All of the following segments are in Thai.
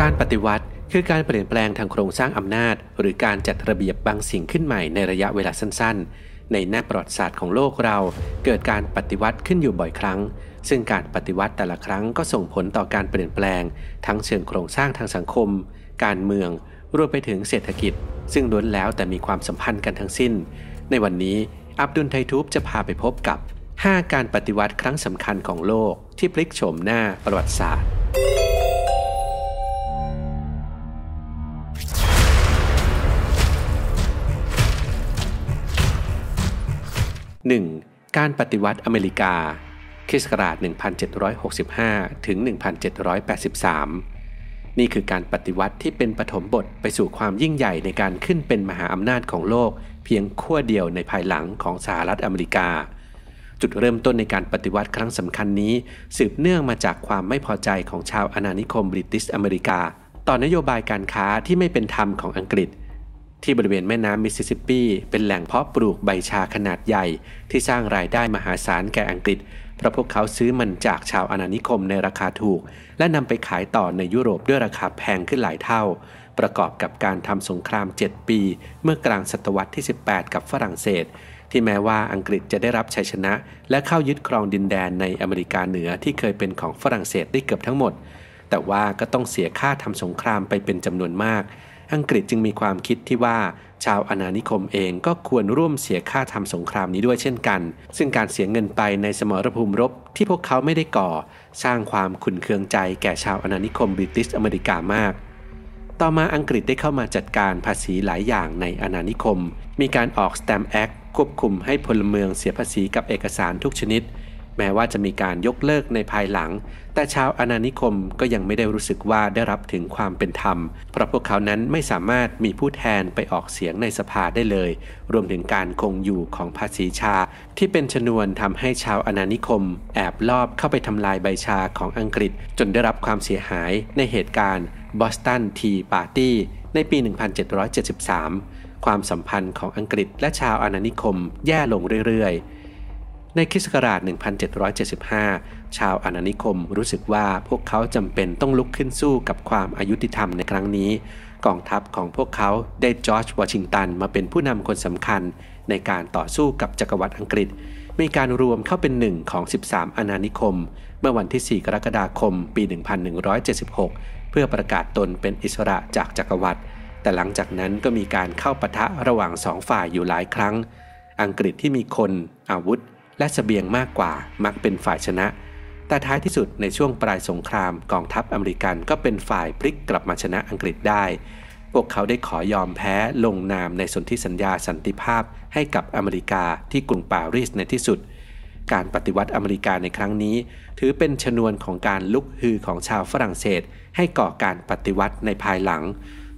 การปฏิวัติคือการเปลี่ยนแปลงทางโครงสร้างอำนาจ หรือการจัดระเบียบบางสิ่งขึ้นใหม่ในระยะเวลาสั้นๆ ในหน้าประวัติศาสตร์ของโลกเรา เกิดการปฏิวัติขึ้นอยู่บ่อยครั้ง ซึ่งการปฏิวัติแต่ละครั้งก็ส่งผลต่อการเปลี่ยนแปลง ทั้งเชิงโครงสร้างทางสังคม การเมือง รวมไปถึงเศรษฐกิจ ซึ่งล้วนแล้วแต่มีความสัมพันธ์กันทั้งสิ้น ในวันนี้อับดุลไททูบจะพาไปพบกับ 5 การปฏิวัติครั้งสำคัญของโลกที่พลิกโฉมหน้าประวัติศาสตร์ 1. การปฏิวัติอเมริกาคริสต์ศักราช1765 ถึง 1783 นี่คือการปฏิวัติที่เป็นปฐมบทไปสู่ความยิ่งใหญ่ในการขึ้นเป็นมหาอำนาจของโลก เพียงขั้วเดียวในภายหลังของสหรัฐอเมริกา จุดเริ่มต้นในการปฏิวัติครั้งสำคัญนี้ สืบเนื่องมาจากความไม่พอใจของชาวอาณานิคมบริติชอเมริกา ต่อนโยบายการค้าที่ไม่เป็นธรรมของอังกฤษ ที่บริเวณแม่น้ำมิสซิสซิปปี เป็นแหล่งเพาะปลูกใบชาขนาดใหญ่ ที่สร้างรายได้มหาศาลแก่อังกฤษ เพราะพวกเขาซื้อมันจากชาวอาณานิคมในราคาถูก และนำไปขายต่อในยุโรปด้วยราคาแพงขึ้นหลายเท่า ประกอบกับการทำสงคราม 7 ปี เมื่อกลางศตวรรษที่ 18 กับฝรั่งเศส ที่แม้ว่าอังกฤษจะได้รับชัยชนะ และเข้ายึดครองดินแดนในอเมริกาเหนือที่เคยเป็นของฝรั่งเศสได้เกือบทั้งหมด แต่ว่าก็ต้องเสียค่าทำสงครามไปเป็นจำนวนมาก อังกฤษจึงมีความคิดที่ว่าชาวอาณานิคมเองก็ควรร่วมเสียค่าทำสงครามนี้ด้วยเช่นกัน ซึ่งการเสียเงินไปในสมรภูมิรบที่พวกเขาไม่ได้ก่อ สร้างความขุนเคืองใจแก่ชาวอาณานิคมบริติชอเมริกามาก ต่อมาอังกฤษได้เข้ามาจัดการภาษีหลายอย่างในอาณานิคม มีการออกสแตมป์แอคควบคุมให้พลเมืองเสียภาษีกับเอกสารทุกชนิด แม้ว่าจะมีการยกเลิกในภายหลัง แต่ชาวอาณานิคมก็ยังไม่ได้รู้สึกว่าได้รับถึงความเป็นธรรม เพราะพวกเขานั้นไม่สามารถมีผู้แทนไปออกเสียงในสภาได้เลย รวมถึงการคงอยู่ของภาษีชา ที่เป็นชนวนทำให้ชาวอาณานิคม แอบลอบเข้าไปทำลายใบชาของอังกฤษ จนได้รับความเสียหายในเหตุการณ์บอสตันทีปาร์ตี้ในปี 1773 ความสัมพันธ์ของอังกฤษและชาวอาณานิคมแย่ลงเรื่อยๆ ในคริสต์ศักราช 1775 ชาวอาณานิคมรู้สึกว่าพวกเขาจำเป็นต้องลุกขึ้นสู้กับความอายุติธรรมในครั้งนี้ กองทัพของพวกเขาได้จอร์จวอชิงตันมาเป็นผู้นำคนสำคัญในการต่อสู้กับจักรวรรดิอังกฤษ มีการรวมเข้าเป็นหนึ่งของ 13อาณานิคม เมื่อวันที่ 4 กรกฎาคม ปี 1176 เพื่อประกาศตนเป็นอิสระจากจักรวรรดิ แต่หลังจากนั้นก็มีการเข้าปะทะระหว่างสองฝ่ายอยู่หลายครั้ง อังกฤษที่มีคน อาวุธ และสเสบียงมากกว่ามักเป็นฝ่ายชนะ แต่ท้ายที่สุดในช่วงปลายสงครามกองทัพอเมริกันก็เป็นฝ่ายพลิกกลับมาชนะอังกฤษได้ พวกเขาได้ขอยอมแพ้ลงนามในสนธิสัญญาสันติภาพให้กับอเมริกาที่กรุงปารีสในที่สุด การปฏิวัติอเมริกาในครั้งนี้ ถือเป็นชนวนของการลุกฮือของชาวฝรั่งเศส ให้ก่อการปฏิวัติในภายหลัง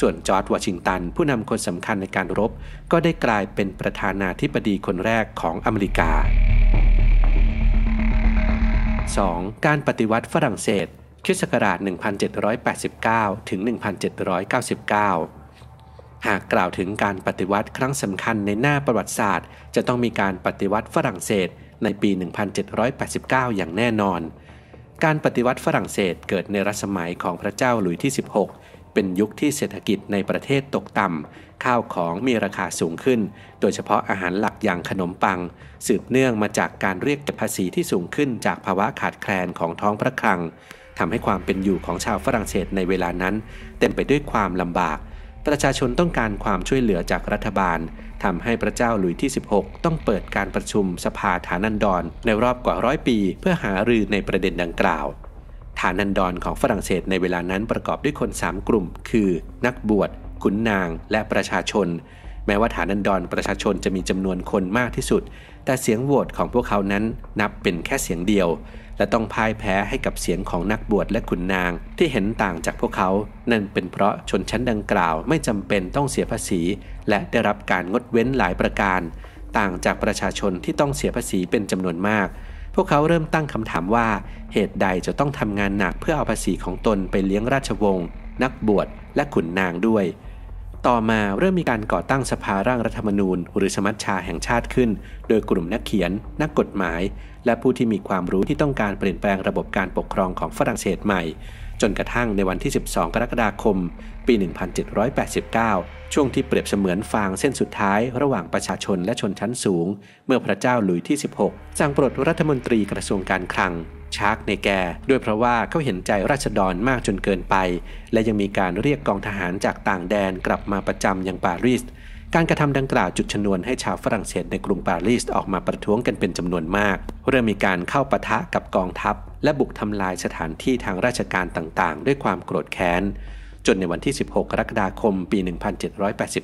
ส่วนจอร์จวอชิงตัน ผู้นำคนสำคัญในการรบ ก็ได้กลายเป็นประธานาธิบดีคนแรกของอเมริกา 2. การปฏิวัติฝรั่งเศสคิสต์ศักราช1789 ถึง 1799 หากกล่าวถึงการปฏิวัติครั้งสำคัญในหน้าประวัติศาสตร์ จะต้องมีการปฏิวัติฝรั่งเศสในปี 1789 อย่างแน่นอน การปฏิวัติฝรั่งเศสเกิดในรัชสมัยของพระเจ้าหลุยที่ 16 เป็นยุคที่เศรษฐกิจในประเทศตกต่ำ ข้าวของมีราคาสูงขึ้น โดยเฉพาะอาหารหลักอย่างขนมปัง สืบเนื่องมาจากการเรียกเก็บภาษีที่สูงขึ้นจากภาวะขาดแคลนของท้องพระคลังทำให้ความเป็นอยู่ของชาวฝรั่งเศสในเวลานั้น เต็มไปด้วยความลำบาก ประชาชนต้องการความช่วยเหลือจากรัฐบาลทำให้พระเจ้าหลุยที่ 16 ต้องเปิดการประชุมสภาฐานันดรในรอบกว่าร้อยปี เพื่อหารือในประเด็นดังกล่าว ฐานันดรของฝรั่งเศสในเวลานั้นประกอบด้วยคน 3 กลุ่ม คือ นักบวชขุนนาง และประชาชน แม้ว่าฐานันดรประชาชนจะมีจำนวนคนมากที่สุด แต่เสียงโหวตของพวกเขานั้นนับเป็นแค่เสียงเดียว และต้องพ่ายแพ้ให้กับเสียงของนักบวชและขุนนางที่เห็นต่างจากพวกเขา นั่นเป็นเพราะชนชั้นดังกล่าวไม่จำเป็นต้องเสียภาษี และได้รับการงดเว้นหลายประการ ต่างจากประชาชนที่ต้องเสียภาษีเป็นจำนวนมาก พวกเขาเริ่มตั้งคำถามว่าเหตุใดจะต้องทำงานหนักเพื่อเอาภาษีของตนไปเลี้ยงราชวงศ์นักบวชและขุนนางด้วย ต่อมาเริ่มมีการก่อตั้งสภาร่างรัฐธรรมนูญ หรือสมัชชาแห่งชาติขึ้น โดยกลุ่มนักเขียน นักกฎหมาย และผู้ที่มีความรู้ที่ต้องการเปลี่ยนแปลงระบบการปกครองของฝรั่งเศสใหม่ จนกระทั่งในวันที่ 12 กรกฎาคม ปี 1789 ช่วงที่เปรียบเสมือนฟางเส้นสุดท้ายระหว่างประชาชนและชนชั้นสูง เมื่อพระเจ้าหลุยที่ 16 สั่งปลดรัฐมนตรีกระทรวงการคลัง ชาร์กในแก ด้วยเพราะว่าเขาเห็นใจราษฎรมากจนเกินไป และยังมีการเรียกกองทหารจากต่างแดนกลับมาประจำยังปารีส การกระทำดังกล่าวจุดชนวนให้ชาวฝรั่งเศสในกรุงปารีสออกมาประท้วงกันเป็นจำนวนมาก เริ่มมีการเข้าปะทะกับกองทัพ และบุกทำลายสถานที่ทางราชการต่างๆ ด้วยความโกรธแค้น จนในวันที่ 16 กรกฎาคม ปี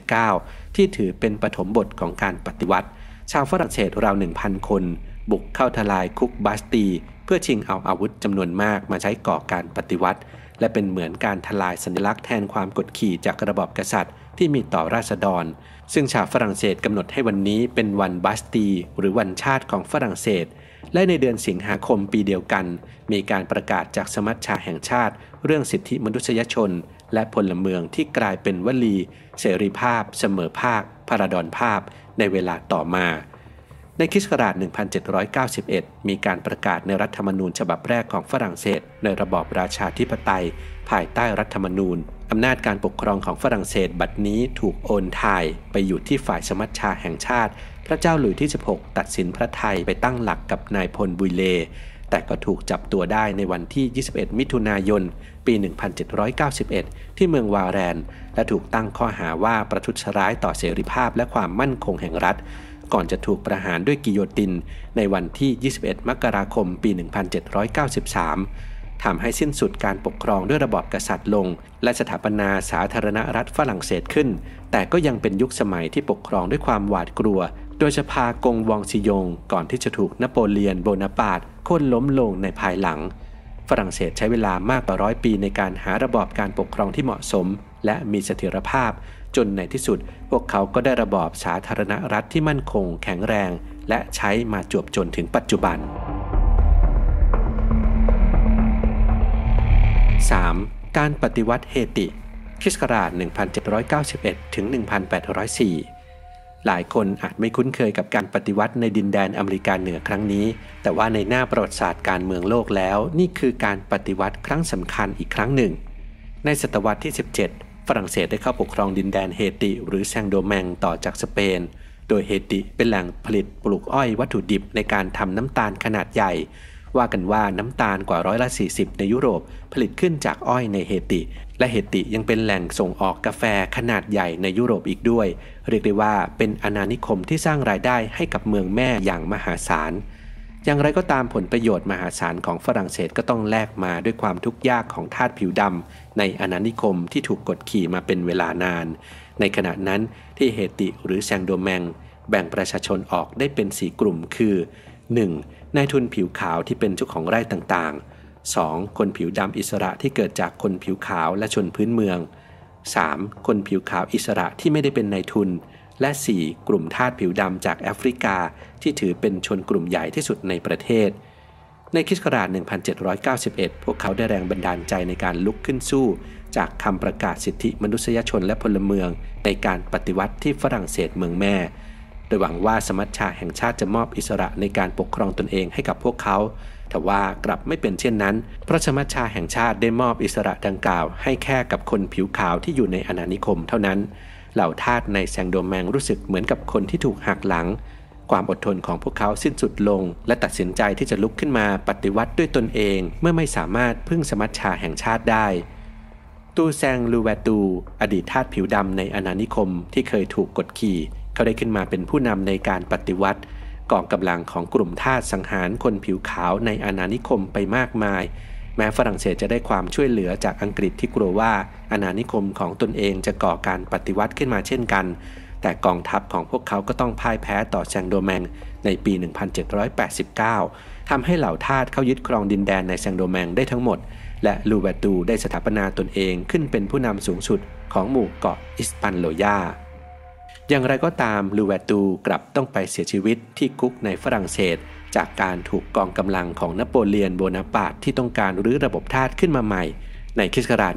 1789 ที่ถือเป็นปฐมบทของการปฏิวัติ ชาวฝรั่งเศสราว 1,000 คน บุกเข้าทลายคุกบาสตี เพื่อชิงเอาอาวุธจำนวนมากมาใช้ก่อการปฏิวัติ และเป็นเหมือนการทลายสัญลักษณ์แทนความกดขี่จากระบอบกษัตริย์ ที่มีต่อราษฎร ซึ่งชาวฝรั่งเศสกำหนดให้วันนี้เป็นวันบาสตี หรือวันชาติของฝรั่งเศส และในเดือนสิงหาคมปีเดียวกัน มีการประกาศจากสมัชชาแห่งชาติ เรื่องสิทธิมนุษยชน และพลเมืองที่กลายเป็นวลี เสรีภาพ เสมอภาคพาราดอนภาพ ในเวลาต่อมาในคิสกราช 1791 มีการประกาศในรัฐธรรมนูญฉบับแรกของฝรั่งเศส ในระบอบราชาธิปไตย ภายใต้รัฐธรรมนูญ อำนาจการปกครองของฝรั่งเศสบัดนี้ถูกโอนถ่ายไปอยู่ที่ฝ่ายสมัชชาแห่งชาติ พระเจ้าหลุยที่ 16 ตัดสินพระไทยไปตั้งหลักกับนายพลบุยเล แต่ก็ถูกจับตัวได้ในวันที่ 21 มิถุนายน ปี 1791 ที่เมืองวาแรน และถูกตั้งข้อหาว่าประทุษร้ายต่อเสรีภาพและความมั่นคงแห่งรัฐ ก่อนจะถูกประหารด้วยกิโยติน ในวันที่ 21 มกราคม ปี 1793 ทำให้สิ้นสุดการปกครองด้วยระบอบกษัตริย์ลง และสถาปนาสาธารณรัฐฝรั่งเศสขึ้น แต่ก็ยังเป็นยุคสมัยที่ปกครองด้วยความหวาดกลัว โดยสภากงวองซิยง ก่อนที่จะถูกนโปเลียนโบนาปาร์ตโค่นล้มลงในภายหลัง ฝรั่งเศสใช้เวลามากกว่าร้อยปีในการหาระบอบการปกครองที่เหมาะสม และมีเสถียรภาพ จนในที่สุด พวกเขาก็ได้ระบอบสาธารณรัฐที่มั่นคง แข็งแรง และใช้มาจวบจนถึงปัจจุบัน 3. การปฏิวัติเฮติคริสต์ศักราช1791ถึง1804 หลายคนอาจไม่คุ้นเคยกับการปฏิวัติในดินแดนอเมริกาเหนือครั้งนี้ แต่ว่าในหน้าประวัติศาสตร์การเมืองโลกแล้ว นี่คือการปฏิวัติครั้งสำคัญอีกครั้งหนึ่ง ในศตวรรษที่ 17 ฝรั่งเศสได้เข้าปกครองดินแดนเฮติ หรือแซงโดแมงต่อจากสเปน โดยเฮติเป็นแหล่งผลิตปลูกอ้อยวัตถุดิบในการทำน้ำตาลขนาดใหญ่ ว่ากันว่าน้ำตาลกว่าร้อยละ 40 ในยุโรปผลิตขึ้นจากอ้อยในเฮติ และเฮติยังเป็นแหล่งส่งออกกาแฟขนาดใหญ่ในยุโรปอีกด้วย เรียกได้ว่าเป็นอาณานิคมที่สร้างรายได้ให้กับเมืองแม่อย่างมหาศาลอย่างไรก็ตามผลประโยชน์มหาศาลของฝรั่งเศสก็ต้องแลกมาด้วยความทุกข์ยากของทาสผิวดำในอาณานิคมที่ถูกกดขี่มาเป็นเวลานาน ในขณะนั้นที่เฮติหรือแซงโดแมง แบ่งประชาชนออกได้เป็นสีกลุ่มคือ 1. นายทุนผิวขาวที่เป็นเจ้าของไร่ต่างๆ 2. คนผิวดำอิสระที่เกิดจากคนผิวขาวและชนพื้นเมือง 3. คนผิวขาวอิสระที่ไม่ได้เป็นนายทุน และ 4. กลุ่มทาสผิวดำจากแอฟริกา ที่ถือเป็นชนกลุ่มใหญ่ที่สุดในประเทศ ในคิสกราช1791 พวกเขาได้แรงบันดาลใจในการลุกขึ้นสู้ จากคำประกาศสิทธิมนุษยชนและพลเมือง ในการปฏิวัติที่ฝรั่งเศสเมืองแม่ ดยหวังว่าสมัชชาแห่งชาติจะมอบอิสระในการปกครองตนเองให้กับพวกเขาแต่ว่ากลับไม่เป็นเช่นนั้น เพราะสมัชชาแห่งชาติได้มอบอิสระดังกล่าว ให้แค่กับคนผิวขาวที่อยู่ในอาณานิคมเท่านั้น เหล่าทาสในแซงโดแมงรู้สึกเหมือนกับคนที่ถูกหักหลัง ความอดทนของพวกเขาสิ้นสุดลง และตัดสินใจที่จะลุกขึ้นมาปฏิวัติด้วยตนเอง เมื่อไม่สามารถพึ่งสมัชชาแห่งชาติได้ ตูแซงลูแวตู อดีตทาสผิวดำในอาณานิคมที่เคยถูกกดขี่ เขาได้ขึ้นมาเป็นผู้นำในการปฏิวัติกองกำลังของกลุ่มทาสสังหารคนผิวขาวในอาณานิคมไปมากมาย แม้ฝรั่งเศสจะได้ความช่วยเหลือจากอังกฤษที่กลัวว่าอาณานิคมของตนเองจะก่อการปฏิวัติขึ้นมาเช่นกัน แต่กองทัพของพวกเขาก็ต้องพ่ายแพ้ต่อแซงโดแมงในปี 1789 ทำให้เหล่าทาสเข้ายึดครองดินแดนในแซงโดแมงได้ทั้งหมด และลูแวร์ตูร์ได้สถาปนาตนเองขึ้นเป็นผู้นำสูงสุดของหมู่เกาะฮิสปันโยลา อย่างไรก็ตามลูแวร์ตูร์กลับต้องไปเสียชีวิตที่คุกในฝรั่งเศส จากการถูกกองกำลังของนโปเลียนโบนาปาร์ตที่ต้องการรื้อระบบทาสขึ้นมาใหม่ ในคริสต์ศักราช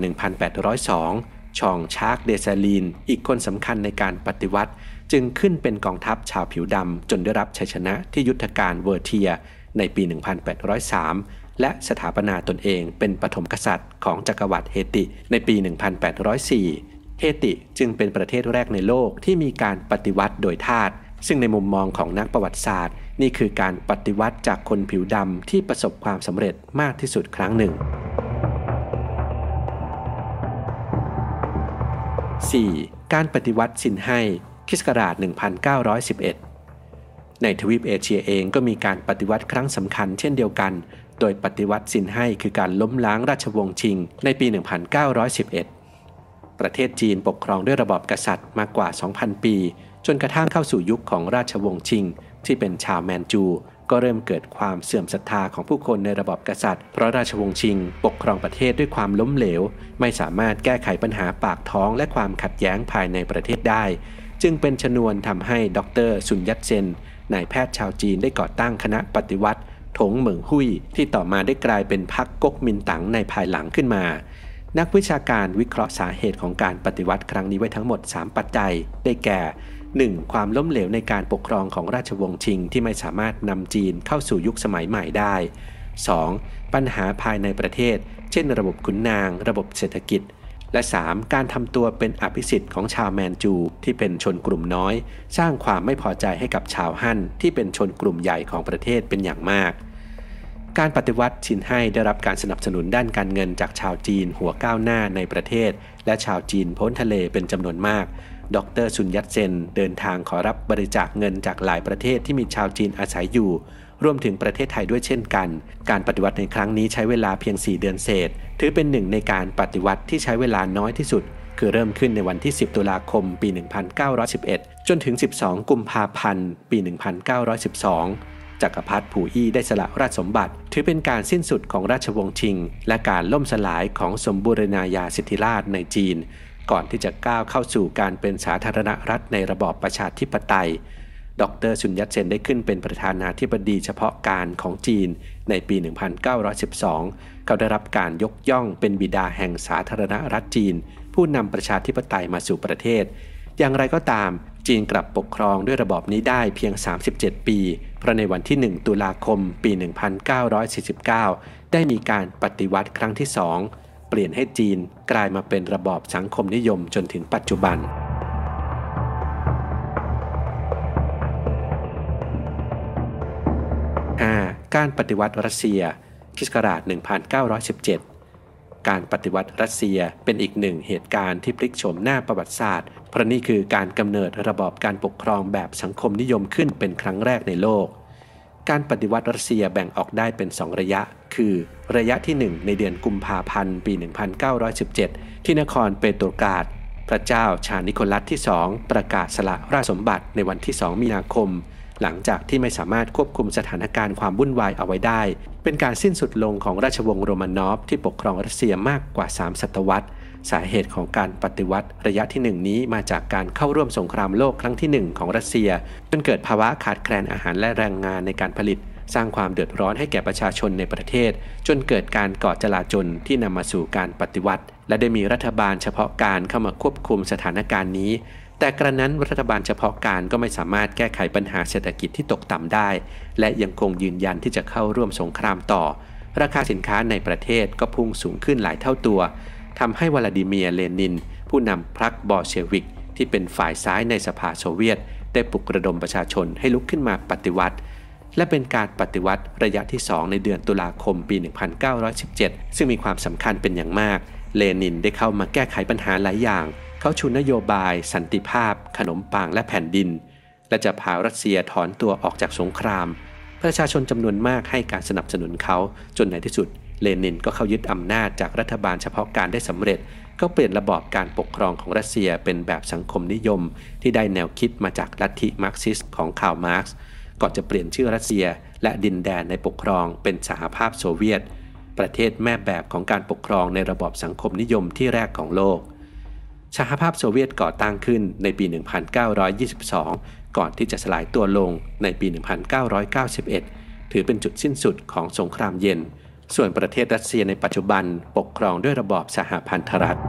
1802 ฌองฌาคส์เดซาลีน อีกคนสำคัญในการปฏิวัติ จึงขึ้นเป็นกองทัพชาวผิวดำจนได้รับชัยชนะที่ยุทธการแวร์ติแยร์ ในปี 1803 และสถาปนาตนเองเป็นปฐมกษัตริย์ของจักรวรรดิเฮติในปี 1804 เฮติจึงเป็นประเทศแรกในโลกที่มีการปฏิวัติโดยทาสซึ่งในมุมมองของนักประวัติศาสตร์ นี่คือการปฏิวัติจากคนผิวดำที่ประสบความสำเร็จมากที่สุดครั้งหนึ่ง 4. การปฏิวัติสินให้คริสต์ศักราช 1911 ในทวีปเอเชียเองก็มีการปฏิวัติครั้งสำคัญเช่นเดียวกัน โดยปฏิวัติสินให้คือการล้มล้างราชวงศ์ชิง ในปี 1911 ประเทศจีนปกครองด้วยระบอบกษัตริย์มากกว่า 2,000 ปี จนกระทั่งเข้าสู่ยุคของราชวงศ์ชิง ที่เป็นชาวแมนจู ก็เริ่มเกิดความเสื่อมศรัทธาของผู้คนในระบอบกษัตริย์ เพราะราชวงศ์ชิง ปกครองประเทศด้วยความล้มเหลว ไม่สามารถแก้ไขปัญหาปากท้องและความขัดแย้งภายในประเทศได้ จึงเป็นชนวนทำให้ดรซุนยัตเซนนายแพทย์ชาวจีนได้ก่อตั้งคณะปฏิวัติถงเหมิงหุยที่ต่อมาได้กลายเป็นพรรคก๊กมินตั๋งในภายหลังขึ้นมา นักวิชาการวิเคราะห์สาเหตุของการปฏิวัติครั้งนี้ไว้ทั้งหมด 3 ปัจจัย ได้แก่ 1. ความล้มเหลวในการปกครองของราชวงศ์ชิง ที่ไม่สามารถนำจีนเข้าสู่ยุคสมัยใหม่ได้ 2. ปัญหาภายในประเทศ เช่น ระบบขุนนาง ระบบเศรษฐกิจ และ 3. การทำตัวเป็นอภิสิทธิ์ของชาวแมนจู ที่เป็นชนกลุ่มน้อย สร้างความไม่พอใจให้กับชาวฮั่นที่เป็นชนกลุ่มใหญ่ของประเทศเป็นอย่างมาก การปฏิวัติชินให้ได้รับการสนับสนุนด้านการเงินจากชาวจีน หัวก้าวหน้าในประเทศ และชาวจีนพ้นทะเลเป็นจำนวนมาก ดรซุนยัตเซนเดินทางขอรับบริจาคเงินจากหลายประเทศที่มีชาวจีนอาศัยอยู่ รวมถึงประเทศไทยด้วยเช่นกัน การปฏิวัติในครั้งนี้ใช้เวลาเพียง 4 เดือนเศษ ถือเป็นหนึ่งในการปฏิวัติที่ใช้เวลาน้อยที่สุด คือเริ่มขึ้นในวันที่ 10 ตุลาคม ปี 1911 จนถึง 12 กุมภาพันธ์ ปี 1912 จักรพรรดิผู่อี้ได้สละราชสมบัติ ถือเป็นการสิ้นสุดของราชวงศ์ชิง และการล่มสลายของสมบูรณาญาสิทธิราชในจีน ก่อนที่จะก้าวเข้าสู่การเป็นสาธารณรัฐในระบอบประชาธิปไตย ดรซุนยัตเซนได้ขึ้นเป็นประธานาธิบดีเฉพาะการของจีนในปี 1912 เขาได้รับการยกย่องเป็นบิดาแห่งสาธารณรัฐจีน ผู้นำประชาธิปไตยมาสู่ประเทศ อย่างไรก็ตามจีนกลับปกครองด้วยระบอบนี้ได้เพียง 37 ปี ราะในวันที่ 1 ตุลาคม ปี 1949 ได้มีการปฏิวัติครั้งที่2เปลี่ยนให้จีนกลายมาเป็นระบอบสังคมนิยมจนถึงปัจจุบัน 5. การปฏิวัติรัสเซียคิสต์ศักราช1917 การปฏิวัติรัสเซียเป็นอีกหนึ่งเหตุการณ์ที่พลิกโฉมหน้าประวัติศาสตร์ เพราะนี่คือการกำเนิดระบอบการปกครองแบบสังคมนิยมขึ้นเป็นครั้งแรกในโลก การปฏิวัติรัสเซียแบ่งออกได้เป็น 2 ระยะ คือ ระยะที่ 1 ในเดือนกุมภาพันธ์ปี 1917 ที่นครเปโตรกราดพระเจ้าชานิโคลัสที่ 2 ประกาศสละราชสมบัติในวันที่ 2 มีนาคม หลังจากที่ไม่สามารถควบคุมสถานการณ์ความวุ่นวายเอาไว้ได้ เป็นการสิ้นสุดลงของราชวงศ์โรมานอฟที่ปกครองรัสเซียมากกว่า 3 ศตวรรษ สาเหตุของการปฏิวัติระยะที่ 1 นี้มาจากการเข้าร่วมสงครามโลกครั้งที่ 1 ของรัสเซีย จนเกิดภาวะขาดแคลนอาหารและแรงงานในการผลิต สร้างความเดือดร้อนให้แก่ประชาชนในประเทศ จนเกิดการก่อจลาจลที่นำมาสู่การปฏิวัติ และได้มีรัฐบาลเฉพาะการเข้ามาควบคุมสถานการณ์นี้ แต่กระนั้นรัฐบาลเฉพาะการก็ไม่สามารถแก้ไขปัญหาเศรษฐกิจที่ตกต่ำได้ และยังคงยืนยันที่จะเข้าร่วมสงครามต่อ ราคาสินค้าในประเทศก็พุ่งสูงขึ้นหลายเท่าตัวทำให้วลาดิเมียร์เลนิน ผู้นำพรรคบอลเชวิก ที่เป็นฝ่ายซ้ายในสภาโซเวียต ได้ปลุกระดมประชาชนให้ลุกขึ้นมาปฏิวัติ และเป็นการปฏิวัติระยะที่ 2 ในเดือนตุลาคมปี 1917 ซึ่งมีความสำคัญเป็นอย่างมาก เลนินได้เข้ามาแก้ไขปัญหาหลายอย่าง เขาชูนโยบาย สันติภาพ ขนมปังและแผ่นดิน และจะพารัสเซียถอนตัวออกจากสงคราม ประชาชนจำนวนมากให้การสนับสนุนเขาจนในที่สุด เลนินก็เข้ายึดอำนาจจากรัฐบาลเฉพาะกาลได้สำเร็จ ก็เปลี่ยนระบอบการปกครองของรัสเซียเป็นแบบสังคมนิยม ที่ได้แนวคิดมาจากลัทธิมาร์กซิสต์ของคาร์ลมาร์กซ์ก่อนจะเปลี่ยนชื่อรัสเซียและดินแดนในปกครองเป็นสหภาพโซเวียต ประเทศแม่แบบของการปกครองในระบอบสังคมนิยมที่แรกของโลก สหภาพโซเวียตก่อตั้งขึ้นในปี 1922 ก่อนที่จะสลายตัวลงในปี 1991 ถือเป็นจุดสิ้นสุดของสงครามเย็น ส่วนประเทศรัสเซียในปัจจุบันปกครองด้วยระบอบสหพันธรัฐ